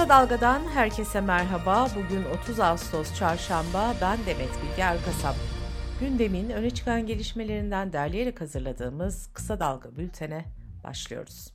Kısa Dalga'dan herkese merhaba. Bugün 30 Ağustos Çarşamba. Ben Demet Bilge Erkasap. Gündemin öne çıkan gelişmelerinden derleyerek hazırladığımız Kısa Dalga bültene başlıyoruz.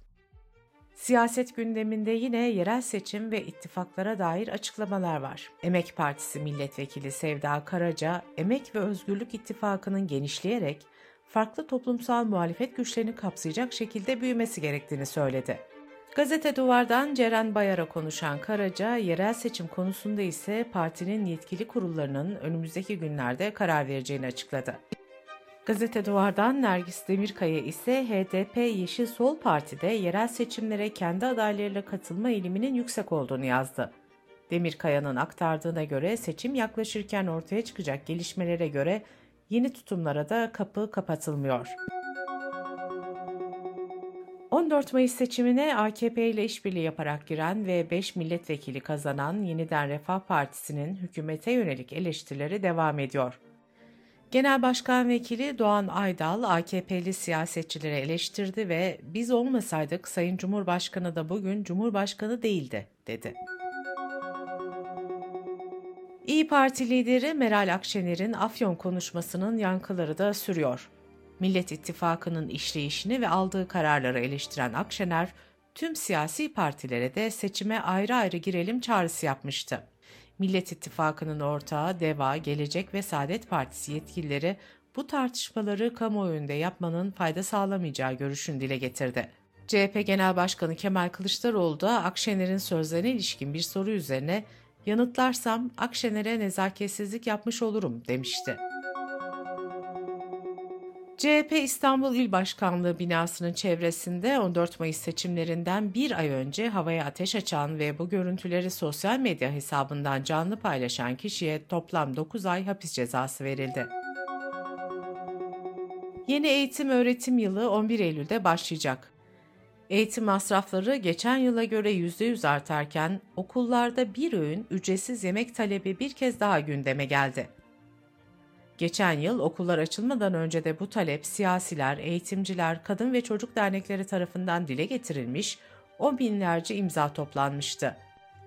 Siyaset gündeminde yine yerel seçim ve ittifaklara dair açıklamalar var. Emek Partisi Milletvekili Sevda Karaca, Emek ve Özgürlük İttifakı'nın genişleyerek farklı toplumsal muhalefet güçlerini kapsayacak şekilde büyümesi gerektiğini söyledi. Gazete Duvar'dan Ceren Bayar'a konuşan Karaca, yerel seçim konusunda ise partinin yetkili kurullarının önümüzdeki günlerde karar vereceğini açıkladı. Gazete Duvar'dan Nergis Demirkaya ise HDP Yeşil Sol Parti'de yerel seçimlere kendi adaylarıyla katılma eğiliminin yüksek olduğunu yazdı. Demirkaya'nın aktardığına göre seçim yaklaşırken ortaya çıkacak gelişmelere göre yeni tutumlara da kapı kapatılmıyor. 14 Mayıs seçimine AKP ile işbirliği yaparak giren ve 5 milletvekili kazanan Yeniden Refah Partisi'nin hükümete yönelik eleştirileri devam ediyor. Genel Başkan Vekili Doğan Aydal AKP'li siyasetçileri eleştirdi ve biz olmasaydık Sayın Cumhurbaşkanı da bugün Cumhurbaşkanı değildi dedi. İyi Parti lideri Meral Akşener'in Afyon konuşmasının yankıları da sürüyor. Millet İttifakı'nın işleyişini ve aldığı kararları eleştiren Akşener, tüm siyasi partilere de seçime ayrı ayrı girelim çağrısı yapmıştı. Millet İttifakı'nın ortağı DEVA, Gelecek ve Saadet Partisi yetkilileri bu tartışmaları kamuoyunda yapmanın fayda sağlamayacağı görüşünü dile getirdi. CHP Genel Başkanı Kemal Kılıçdaroğlu da Akşener'in sözlerine ilişkin bir soru üzerine yanıtlarsam Akşener'e nezaketsizlik yapmış olurum demişti. CHP İstanbul İl Başkanlığı binasının çevresinde 14 Mayıs seçimlerinden bir ay önce havaya ateş açan ve bu görüntüleri sosyal medya hesabından canlı paylaşan kişiye toplam 9 ay hapis cezası verildi. Yeni eğitim öğretim yılı 11 Eylül'de başlayacak. Eğitim masrafları geçen yıla göre %100 artarken okullarda bir öğün ücretsiz yemek talebi bir kez daha gündeme geldi. Geçen yıl okullar açılmadan önce de bu talep siyasiler, eğitimciler, kadın ve çocuk dernekleri tarafından dile getirilmiş, o binlerce imza toplanmıştı.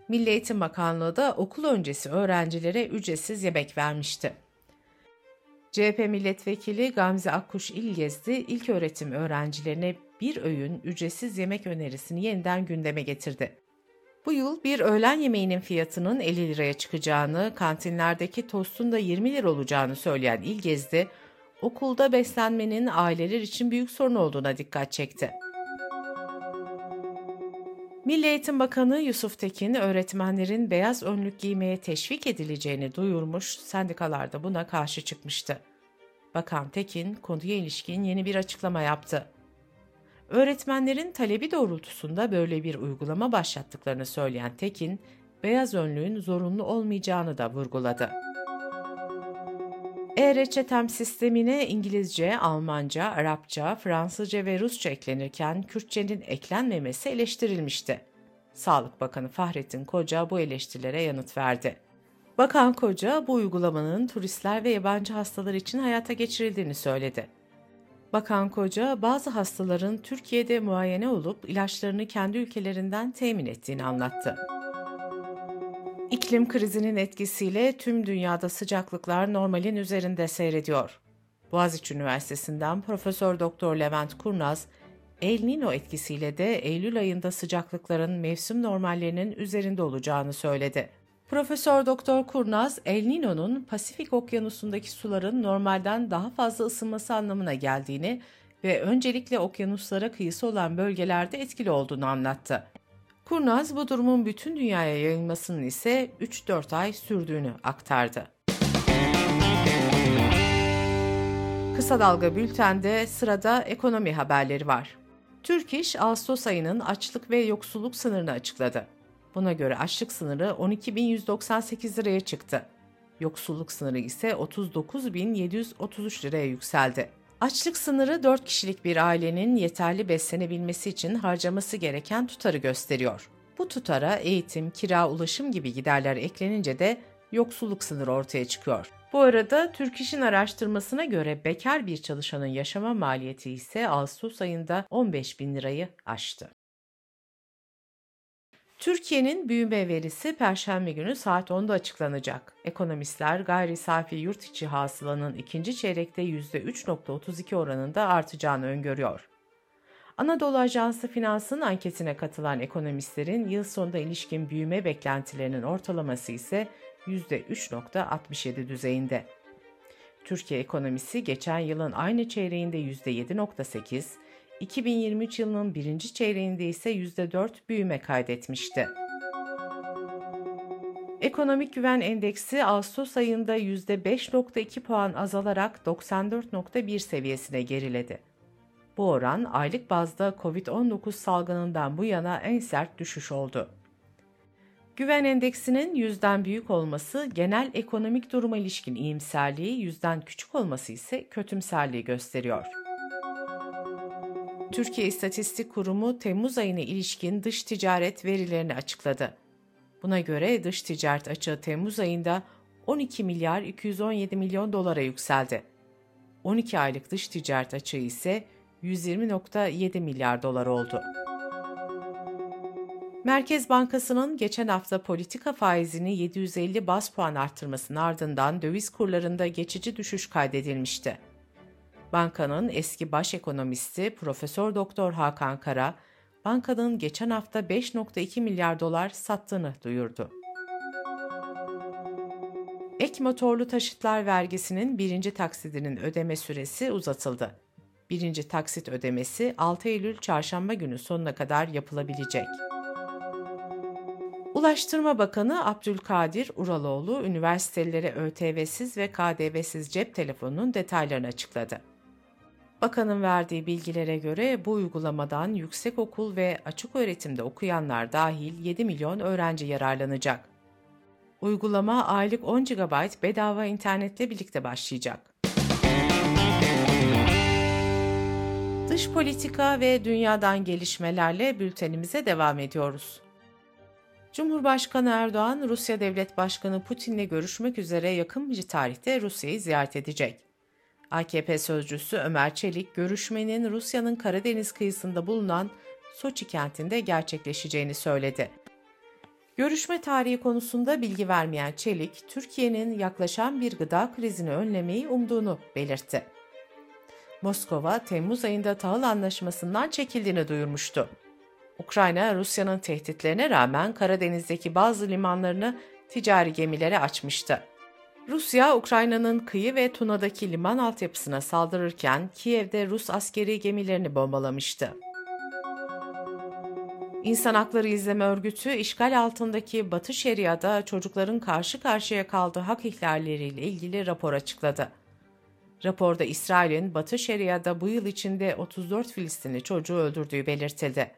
Milli Eğitim Bakanlığı da okul öncesi öğrencilere ücretsiz yemek vermişti. CHP milletvekili Gamze Akkuş İlgezdi ilk öğretim öğrencilerine bir öğün ücretsiz yemek önerisini yeniden gündeme getirdi. Bu yıl bir öğlen yemeğinin fiyatının 50 liraya çıkacağını, kantinlerdeki tostun da 20 lira olacağını söyleyen İlgezdi, okulda beslenmenin aileler için büyük sorun olduğuna dikkat çekti. Milli Eğitim Bakanı Yusuf Tekin, öğretmenlerin beyaz önlük giymeye teşvik edileceğini duyurmuş, sendikalar da buna karşı çıkmıştı. Bakan Tekin, konuya ilişkin yeni bir açıklama yaptı. Öğretmenlerin talebi doğrultusunda böyle bir uygulama başlattıklarını söyleyen Tekin, beyaz önlüğün zorunlu olmayacağını da vurguladı. E-reçetem sistemine İngilizce, Almanca, Arapça, Fransızca ve Rusça eklenirken Kürtçenin eklenmemesi eleştirilmişti. Sağlık Bakanı Fahrettin Koca bu eleştirilere yanıt verdi. Bakan Koca bu uygulamanın turistler ve yabancı hastalar için hayata geçirildiğini söyledi. Bakan Koca, bazı hastaların Türkiye'de muayene olup ilaçlarını kendi ülkelerinden temin ettiğini anlattı. İklim krizinin etkisiyle tüm dünyada sıcaklıklar normalin üzerinde seyrediyor. Boğaziçi Üniversitesi'nden Profesör Doktor Levent Kurnaz, El Nino etkisiyle de Eylül ayında sıcaklıkların mevsim normallerinin üzerinde olacağını söyledi. Profesör Doktor Kurnaz, El Niño'nun Pasifik Okyanusu'ndaki suların normalden daha fazla ısınması anlamına geldiğini ve öncelikle okyanuslara kıyısı olan bölgelerde etkili olduğunu anlattı. Kurnaz bu durumun bütün dünyaya yayılmasının ise 3-4 ay sürdüğünü aktardı. Kısa Dalga Bülten'de sırada ekonomi haberleri var. Türk İş, Ağustos ayının açlık ve yoksulluk sınırını açıkladı. Buna göre açlık sınırı 12.198 liraya çıktı. Yoksulluk sınırı ise 39.733 liraya yükseldi. Açlık sınırı 4 kişilik bir ailenin yeterli beslenebilmesi için harcaması gereken tutarı gösteriyor. Bu tutara eğitim, kira, ulaşım gibi giderler eklenince de yoksulluk sınırı ortaya çıkıyor. Bu arada Türk İş'in araştırmasına göre bekar bir çalışanın yaşama maliyeti ise Ağustos ayında 15 bin lirayı aştı. Türkiye'nin büyüme verisi Perşembe günü saat 10'da açıklanacak. Ekonomistler gayri safi yurt içi hasılanın ikinci çeyrekte %3.32 oranında artacağını öngörüyor. Anadolu Ajansı Finans'ın anketine katılan ekonomistlerin yıl sonunda ilişkin büyüme beklentilerinin ortalaması ise %3.67 düzeyinde. Türkiye ekonomisi geçen yılın aynı çeyreğinde %7.8, 2023 yılının birinci çeyreğinde ise %4 büyüme kaydetmişti. Ekonomik Güven Endeksi Ağustos ayında %5.2 puan azalarak 94.1 seviyesine geriledi. Bu oran aylık bazda COVID-19 salgınından bu yana en sert düşüş oldu. Güven endeksinin yüzden büyük olması genel ekonomik duruma ilişkin iyimserliği, yüzden küçük olması ise kötümserliği gösteriyor. Türkiye İstatistik Kurumu Temmuz ayına ilişkin dış ticaret verilerini açıkladı. Buna göre dış ticaret açığı Temmuz ayında 12 milyar 217 milyon dolara yükseldi. 12 aylık dış ticaret açığı ise 120.7 milyar dolar oldu. Merkez Bankası'nın geçen hafta politika faizini 750 bas puan arttırmasının ardından döviz kurlarında geçici düşüş kaydedilmişti. Bankanın eski baş ekonomisti Profesör Doktor Hakan Kara, bankanın geçen hafta 5.2 milyar dolar sattığını duyurdu. Ek motorlu taşıtlar vergisinin birinci taksidinin ödeme süresi uzatıldı. Birinci taksit ödemesi 6 Eylül çarşamba günü sonuna kadar yapılabilecek. Ulaştırma Bakanı Abdülkadir Uraloğlu, üniversitelere ÖTV'siz ve KDV'siz cep telefonunun detaylarını açıkladı. Bakanın verdiği bilgilere göre bu uygulamadan yüksekokul ve açık öğretimde okuyanlar dahil 7 milyon öğrenci yararlanacak. Uygulama aylık 10 GB bedava internetle birlikte başlayacak. Dış politika ve dünyadan gelişmelerle bültenimize devam ediyoruz. Cumhurbaşkanı Erdoğan, Rusya Devlet Başkanı Putin'le görüşmek üzere yakın bir tarihte Rusya'yı ziyaret edecek. AKP sözcüsü Ömer Çelik, görüşmenin Rusya'nın Karadeniz kıyısında bulunan Soçi kentinde gerçekleşeceğini söyledi. Görüşme tarihi konusunda bilgi vermeyen Çelik, Türkiye'nin yaklaşan bir gıda krizini önlemeyi umduğunu belirtti. Moskova, Temmuz ayında tahıl anlaşmasından çekildiğini duyurmuştu. Ukrayna, Rusya'nın tehditlerine rağmen Karadeniz'deki bazı limanlarını ticari gemilere açmıştı. Rusya, Ukrayna'nın kıyı ve Tuna'daki liman altyapısına saldırırken Kiev'de Rus askeri gemilerini bombalamıştı. İnsan Hakları İzleme Örgütü, işgal altındaki Batı Şeria'da çocukların karşı karşıya kaldığı hak ihlalleriyle ilgili rapor açıkladı. Raporda İsrail'in Batı Şeria'da bu yıl içinde 34 Filistinli çocuğu öldürdüğü belirtildi.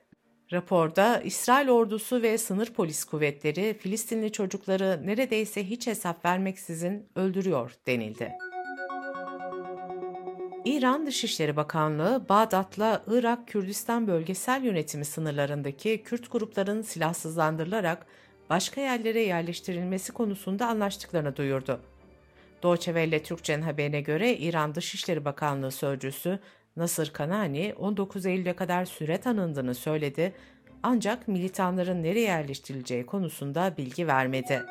Raporda İsrail ordusu ve sınır polis kuvvetleri Filistinli çocukları neredeyse hiç hesap vermeksizin öldürüyor denildi. İran Dışişleri Bakanlığı, Bağdat'la Irak Kürdistan Bölgesel Yönetimi sınırlarındaki Kürt grupların silahsızlandırılarak başka yerlere yerleştirilmesi konusunda anlaştıklarını duyurdu. Doğçe Welle Türkçe'nin haberine göre İran Dışişleri Bakanlığı Sözcüsü Nasır Kanani 19 Eylül'e kadar süre tanındığını söyledi ancak militanların nereye yerleştirileceği konusunda bilgi vermedi.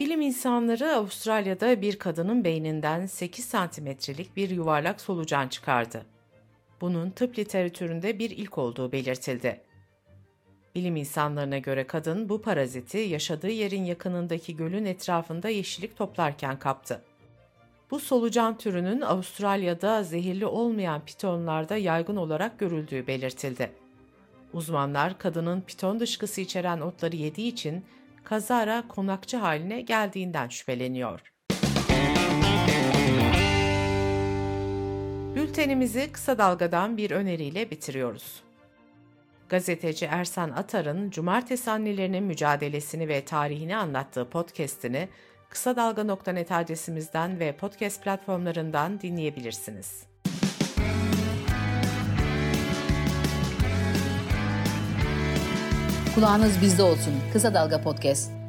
Bilim insanları Avustralya'da bir kadının beyninden 8 santimetrelik bir yuvarlak solucan çıkardı. Bunun tıp literatüründe bir ilk olduğu belirtildi. Bilim insanlarına göre kadın bu paraziti yaşadığı yerin yakınındaki gölün etrafında yeşillik toplarken kaptı. Bu solucan türünün Avustralya'da zehirli olmayan pitonlarda yaygın olarak görüldüğü belirtildi. Uzmanlar kadının piton dışkısı içeren otları yediği için kazara konakçı haline geldiğinden şüpheleniyor. Bültenimizi kısa dalgadan bir öneriyle bitiriyoruz. Gazeteci Ersan Atar'ın Cumartesi annelerinin mücadelesini ve tarihini anlattığı podcast'ini kısa dalga.net adresimizden ve podcast platformlarından dinleyebilirsiniz. Kulağınız bizde olsun. Kısa Dalga Podcast.